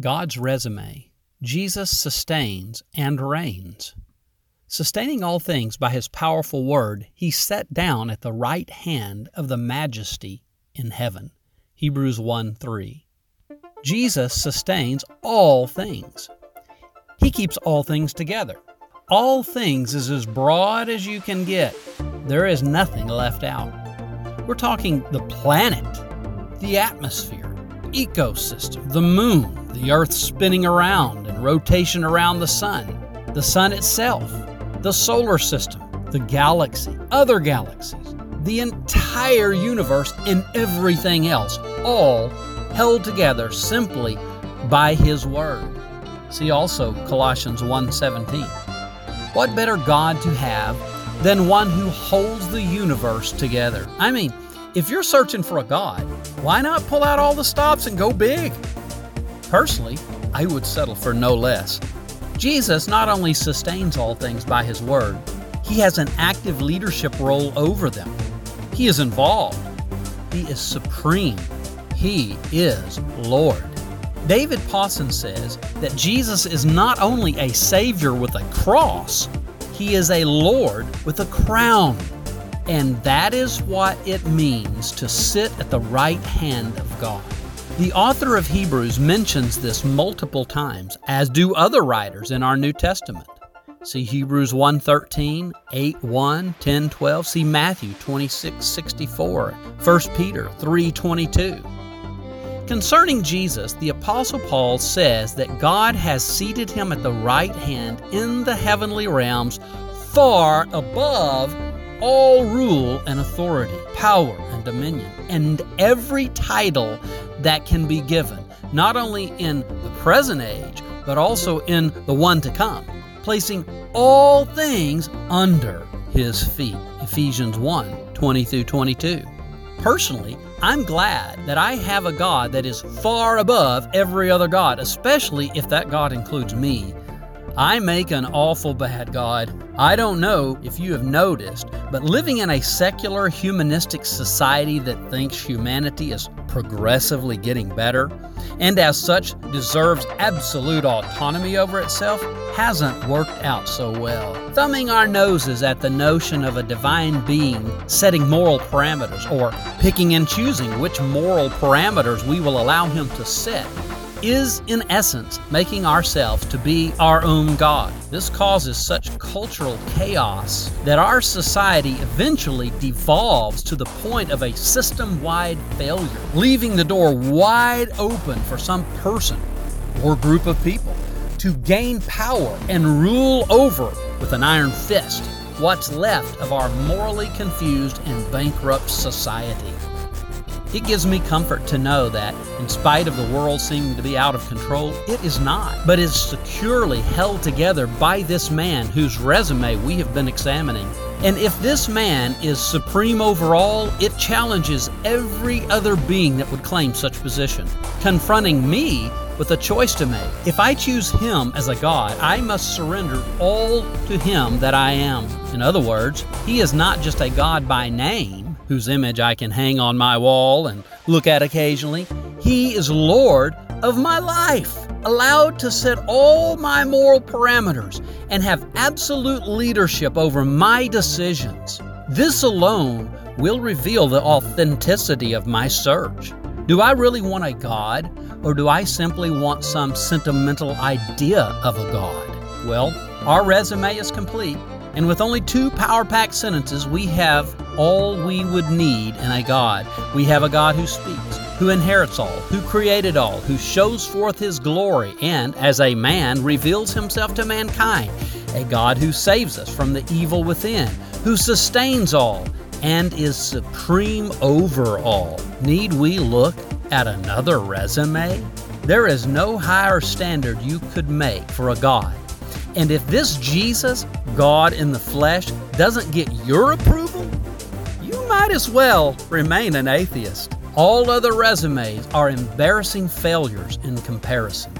God's resume. Jesus sustains and reigns. Sustaining all things by his powerful word, he sat down at the right hand of the majesty in heaven. Hebrews 1 3. Jesus sustains all things. He keeps all things together. All things is as broad as you can get. There is nothing left out. We're talking the planet, the atmosphere, ecosystem, the moon, the Earth spinning around and rotation around the Sun, the Sun itself, the solar system, the galaxy, other galaxies, the entire universe, and everything else, all held together simply by His Word. See also Colossians 1:17. What better God to have than one who holds the universe together? I mean, if you're searching for a God, why not pull out all the stops and go big? Personally, I would settle for no less. Jesus not only sustains all things by his word, he has an active leadership role over them. He is involved. He is supreme. He is Lord. David Pawson says that Jesus is not only a Savior with a cross, he is a Lord with a crown. And that is what it means to sit at the right hand of God. The author of Hebrews mentions this multiple times, as do other writers in our New Testament. See Hebrews 1:13, 8, 1, 10, 12. See Matthew 26, 64, 1 Peter 3:22. Concerning Jesus, the Apostle Paul says that God has seated him at the right hand in the heavenly realms, far above all rule and authority, power and dominion, and every title that can be given, not only in the present age, but also in the one to come, placing all things under his feet. Ephesians 1 20 through 22. Personally, I'm glad that I have a God that is far above every other God, especially if that God includes me. I make an awful bad God. I don't know if you have noticed, but living in a secular humanistic society that thinks humanity is progressively getting better, and as such deserves absolute autonomy over itself, hasn't worked out so well. Thumbing our noses at the notion of a divine being setting moral parameters, or picking and choosing which moral parameters we will allow him to set is, in essence, making ourselves to be our own God. This causes such cultural chaos that our society eventually devolves to the point of a system wide failure, leaving the door wide open for some person or group of people to gain power and rule over with an iron fist what's left of our morally confused and bankrupt society. It gives me comfort to know that, in spite of the world seeming to be out of control, it is not, but is securely held together by this man whose resume we have been examining. And if this man is supreme over all, it challenges every other being that would claim such position, confronting me with a choice to make. If I choose him as a God, I must surrender all to him that I am. In other words, he is not just a God by name whose image I can hang on my wall and look at occasionally. He is Lord of my life, allowed to set all my moral parameters and have absolute leadership over my decisions. This alone will reveal the authenticity of my search. Do I really want a God, or do I simply want some sentimental idea of a God? Well, our resume is complete, and with only two power packed sentences, we have all we would need in a God. We have a God who speaks, who inherits all, who created all, who shows forth his glory, and as a man reveals himself to mankind. A God who saves us from the evil within, who sustains all, and is supreme over all. Need we look at another resume? There is no higher standard you could make for a God. And if this Jesus, God in the flesh, doesn't get your approval, you might as well remain an atheist. All other resumes are embarrassing failures in comparison.